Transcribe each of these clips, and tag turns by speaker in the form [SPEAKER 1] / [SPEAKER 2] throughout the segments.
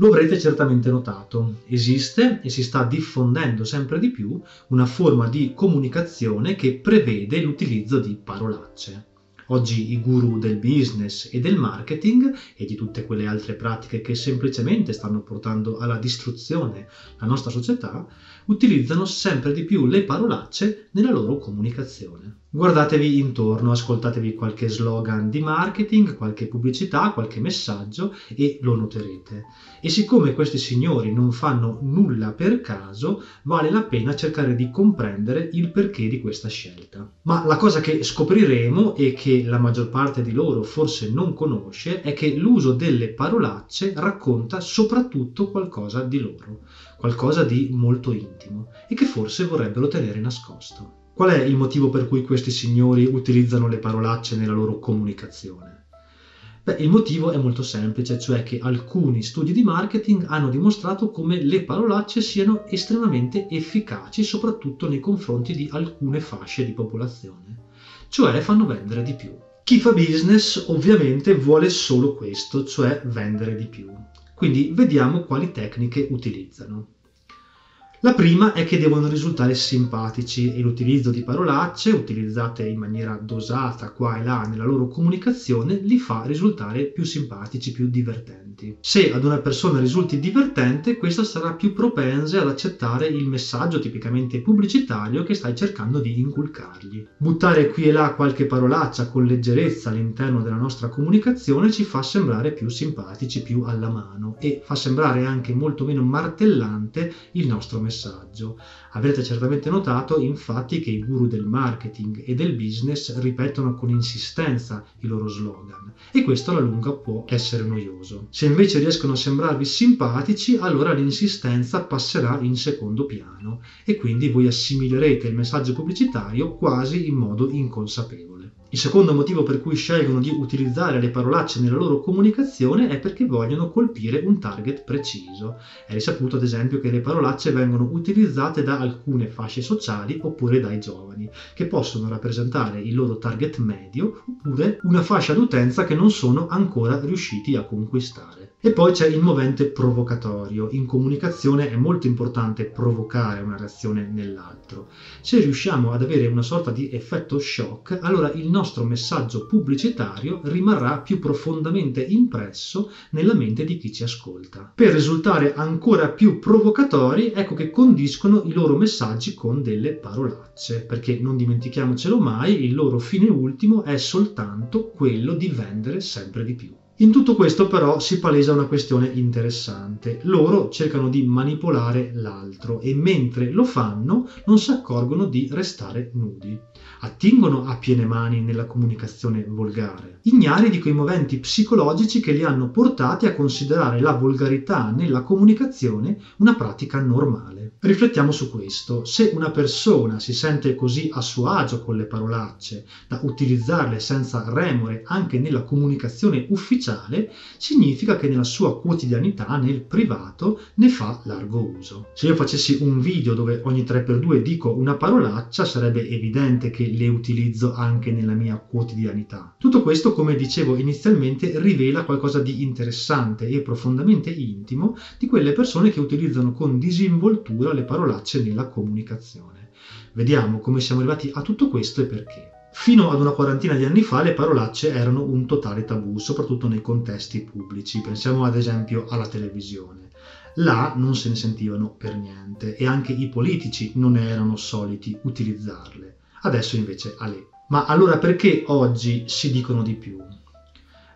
[SPEAKER 1] Lo avrete certamente notato, esiste e si sta diffondendo sempre di più una forma di comunicazione che prevede l'utilizzo di parolacce. Oggi i guru del business e del marketing e di tutte quelle altre pratiche che semplicemente stanno portando alla distruzione la nostra società utilizzano sempre di più le parolacce nella loro comunicazione. Guardatevi intorno, ascoltatevi qualche slogan di marketing, qualche pubblicità, qualche messaggio e lo noterete. E siccome questi signori non fanno nulla per caso, vale la pena cercare di comprendere il perché di questa scelta. Ma la cosa che scopriremo e che la maggior parte di loro forse non conosce è che l'uso delle parolacce racconta soprattutto qualcosa di loro, qualcosa di molto intimo e che forse vorrebbero tenere nascosto. Qual è il motivo per cui questi signori utilizzano le parolacce nella loro comunicazione? Beh, il motivo è molto semplice, cioè che alcuni studi di marketing hanno dimostrato come le parolacce siano estremamente efficaci, soprattutto nei confronti di alcune fasce di popolazione, cioè fanno vendere di più. Chi fa business ovviamente vuole solo questo, cioè vendere di più. Quindi vediamo quali tecniche utilizzano. La prima è che devono risultare simpatici e l'utilizzo di parolacce, utilizzate in maniera dosata qua e là nella loro comunicazione, li fa risultare più simpatici, più divertenti. Se ad una persona risulti divertente, questa sarà più propensa ad accettare il messaggio tipicamente pubblicitario che stai cercando di inculcargli. Buttare qui e là qualche parolaccia con leggerezza all'interno della nostra comunicazione ci fa sembrare più simpatici, più alla mano e fa sembrare anche molto meno martellante il nostro messaggio messaggio. Avrete certamente notato infatti che i guru del marketing e del business ripetono con insistenza i loro slogan e questo alla lunga può essere noioso. Se invece riescono a sembrarvi simpatici, allora l'insistenza passerà in secondo piano e quindi voi assimilerete il messaggio pubblicitario quasi in modo inconsapevole. Il secondo motivo per cui scelgono di utilizzare le parolacce nella loro comunicazione è perché vogliono colpire un target preciso. È risaputo ad esempio che le parolacce vengono utilizzate da alcune fasce sociali oppure dai giovani, che possono rappresentare il loro target medio oppure una fascia d'utenza che non sono ancora riusciti a conquistare. E poi c'è il movente provocatorio. In comunicazione è molto importante provocare una reazione nell'altro. Se riusciamo ad avere una sorta di effetto shock, allora il nostro messaggio pubblicitario rimarrà più profondamente impresso nella mente di chi ci ascolta. Per risultare ancora più provocatori, ecco che condiscono i loro messaggi con delle parolacce, perché non dimentichiamocelo mai, il loro fine ultimo è soltanto quello di vendere sempre di più. In tutto questo però si palesa una questione interessante. Loro cercano di manipolare l'altro e mentre lo fanno non si accorgono di restare nudi. Attingono a piene mani nella comunicazione volgare, ignari di quei moventi psicologici che li hanno portati a considerare la volgarità nella comunicazione una pratica normale. Riflettiamo su questo. Se una persona si sente così a suo agio con le parolacce da utilizzarle senza remore anche nella comunicazione ufficiale, sociale, significa che nella sua quotidianità, nel privato, ne fa largo uso. Se io facessi un video dove ogni 3x2 dico una parolaccia, sarebbe evidente che le utilizzo anche nella mia quotidianità. Tutto questo, come dicevo inizialmente, rivela qualcosa di interessante e profondamente intimo di quelle persone che utilizzano con disinvoltura le parolacce nella comunicazione. Vediamo come siamo arrivati a tutto questo e perché. Fino ad una quarantina di anni fa le parolacce erano un totale tabù, soprattutto nei contesti pubblici. Pensiamo ad esempio alla televisione. Là non se ne sentivano per niente e anche i politici non erano soliti utilizzarle. Adesso invece a lei. Ma allora perché oggi si dicono di più?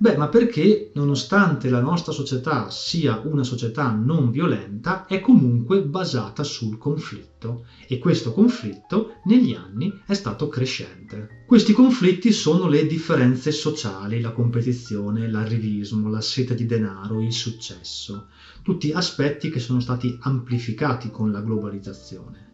[SPEAKER 1] Beh, ma perché nonostante la nostra società sia una società non violenta, è comunque basata sul conflitto e questo conflitto negli anni è stato crescente. Questi conflitti sono le differenze sociali, la competizione, l'arrivismo, la sete di denaro, il successo, tutti aspetti che sono stati amplificati con la globalizzazione.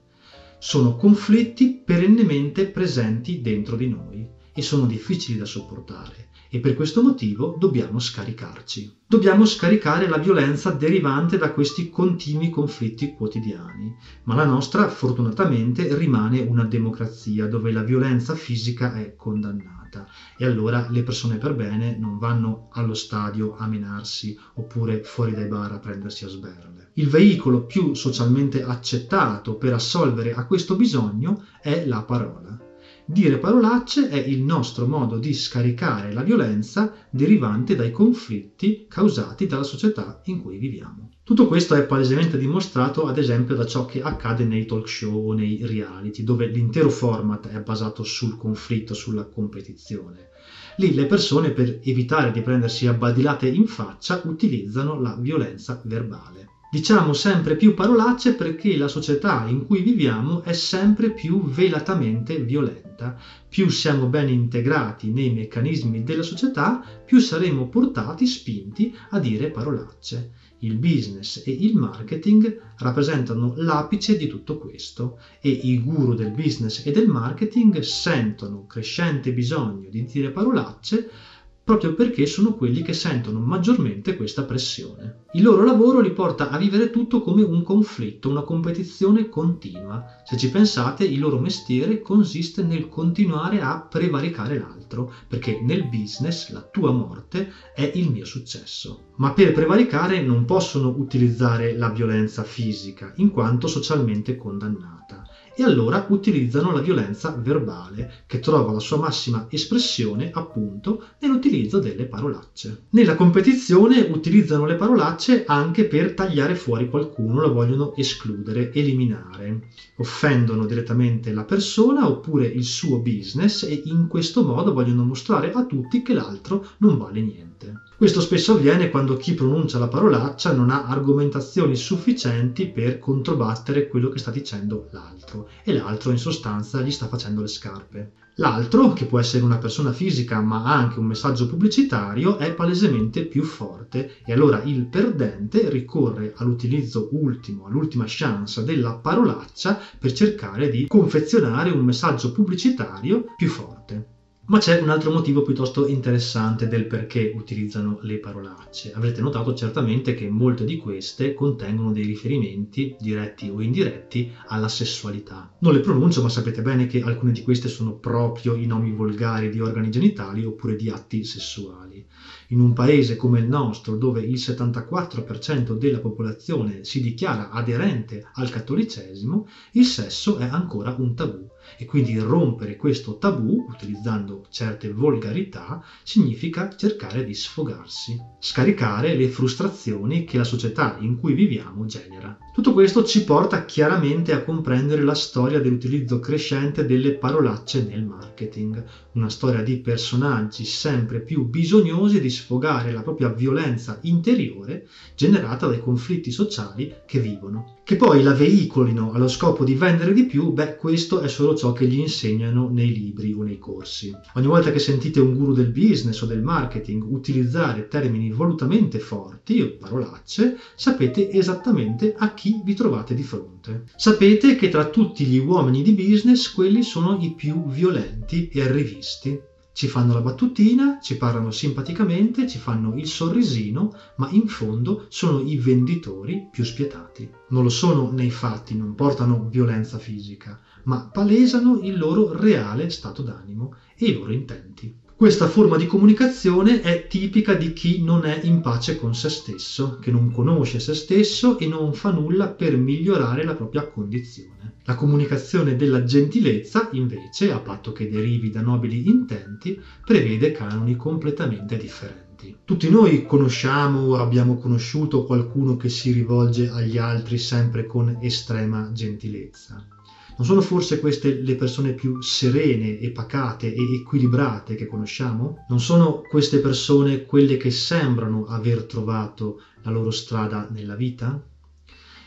[SPEAKER 1] Sono conflitti perennemente presenti dentro di noi e sono difficili da sopportare e per questo motivo dobbiamo scaricarci. Dobbiamo scaricare la violenza derivante da questi continui conflitti quotidiani, ma la nostra fortunatamente rimane una democrazia dove la violenza fisica è condannata. e allora le persone per bene non vanno allo stadio a menarsi oppure fuori dai bar a prendersi a sberle. Il veicolo più socialmente accettato per assolvere a questo bisogno è la parola. Dire parolacce è il nostro modo di scaricare la violenza derivante dai conflitti causati dalla società in cui viviamo. Tutto questo è palesemente dimostrato ad esempio da ciò che accade nei talk show o nei reality, dove l'intero format è basato sul conflitto, sulla competizione. Lì le persone per evitare di prendersi a badilate in faccia utilizzano la violenza verbale. Diciamo sempre più parolacce perché la società in cui viviamo è sempre più velatamente violenta. Più siamo ben integrati nei meccanismi della società, più saremo portati, spinti a dire parolacce. Il business e il marketing rappresentano l'apice di tutto questo e i guru del business e del marketing sentono crescente bisogno di dire parolacce proprio perché sono quelli che sentono maggiormente questa pressione. Il loro lavoro li porta a vivere tutto come un conflitto, una competizione continua. Se ci pensate, il loro mestiere consiste nel continuare a prevaricare l'altro, perché nel business la tua morte è il mio successo. Ma per prevaricare non possono utilizzare la violenza fisica, in quanto socialmente condannata e allora utilizzano la violenza verbale, che trova la sua massima espressione appunto nell'utilizzo delle parolacce. Nella competizione utilizzano le parolacce anche per tagliare fuori qualcuno, lo vogliono escludere, eliminare. Offendono direttamente la persona oppure il suo business e in questo modo vogliono mostrare a tutti che l'altro non vale niente. Questo spesso avviene quando chi pronuncia la parolaccia non ha argomentazioni sufficienti per controbattere quello che sta dicendo l'altro e l'altro in sostanza gli sta facendo le scarpe. L'altro, che può essere una persona fisica ma anche un messaggio pubblicitario, è palesemente più forte e allora il perdente ricorre all'utilizzo ultimo, all'ultima chance della parolaccia per cercare di confezionare un messaggio pubblicitario più forte. Ma c'è un altro motivo piuttosto interessante del perché utilizzano le parolacce. Avrete notato certamente che molte di queste contengono dei riferimenti, diretti o indiretti, alla sessualità. Non le pronuncio, ma sapete bene che alcune di queste sono proprio i nomi volgari di organi genitali oppure di atti sessuali. In un paese come il nostro, dove il 74% della popolazione si dichiara aderente al cattolicesimo, il sesso è ancora un tabù e quindi rompere questo tabù utilizzando certe volgarità significa cercare di sfogarsi, scaricare le frustrazioni che la società in cui viviamo genera. Tutto questo ci porta chiaramente a comprendere la storia dell'utilizzo crescente delle parolacce nel marketing, una storia di personaggi sempre più bisognosi di sfogare la propria violenza interiore generata dai conflitti sociali che vivono. Che poi la veicolino allo scopo di vendere di più, beh, questo è solo ciò che gli insegnano nei libri o nei corsi. Ogni volta che sentite un guru del business o del marketing utilizzare termini volutamente forti o parolacce, sapete esattamente a chi chi vi trovate di fronte. Sapete che tra tutti gli uomini di business quelli sono i più violenti e arrivisti. Ci fanno la battutina, ci parlano simpaticamente, ci fanno il sorrisino, ma in fondo sono i venditori più spietati. Non lo sono nei fatti, non portano violenza fisica, ma palesano il loro reale stato d'animo e i loro intenti. Questa forma di comunicazione è tipica di chi non è in pace con se stesso, che non conosce se stesso e non fa nulla per migliorare la propria condizione. La comunicazione della gentilezza, invece, a patto che derivi da nobili intenti, prevede canoni completamente differenti. Tutti noi conosciamo o abbiamo conosciuto qualcuno che si rivolge agli altri sempre con estrema gentilezza. Non sono forse queste le persone più serene e pacate e equilibrate che conosciamo? Non sono queste persone quelle che sembrano aver trovato la loro strada nella vita?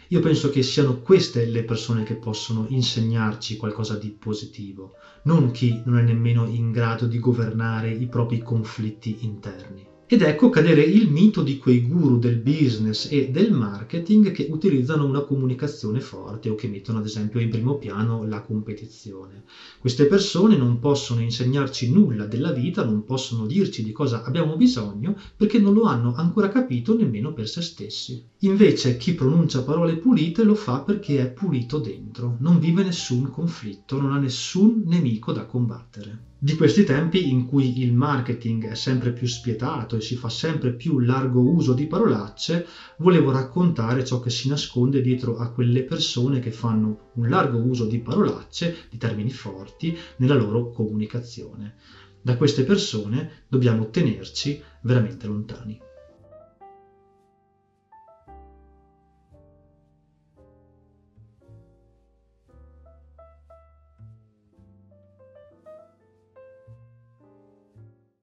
[SPEAKER 1] Io penso che siano queste le persone che possono insegnarci qualcosa di positivo, non chi non è nemmeno in grado di governare i propri conflitti interni. Ed ecco cadere il mito di quei guru del business e del marketing che utilizzano una comunicazione forte o che mettono ad esempio in primo piano la competizione. Queste persone non possono insegnarci nulla della vita, non possono dirci di cosa abbiamo bisogno perché non lo hanno ancora capito nemmeno per se stessi. Invece chi pronuncia parole pulite lo fa perché è pulito dentro, non vive nessun conflitto, non ha nessun nemico da combattere. Di questi tempi in cui il marketing è sempre più spietato e si fa sempre più largo uso di parolacce, volevo raccontare ciò che si nasconde dietro a quelle persone che fanno un largo uso di parolacce, di termini forti, nella loro comunicazione. Da queste persone dobbiamo tenerci veramente lontani.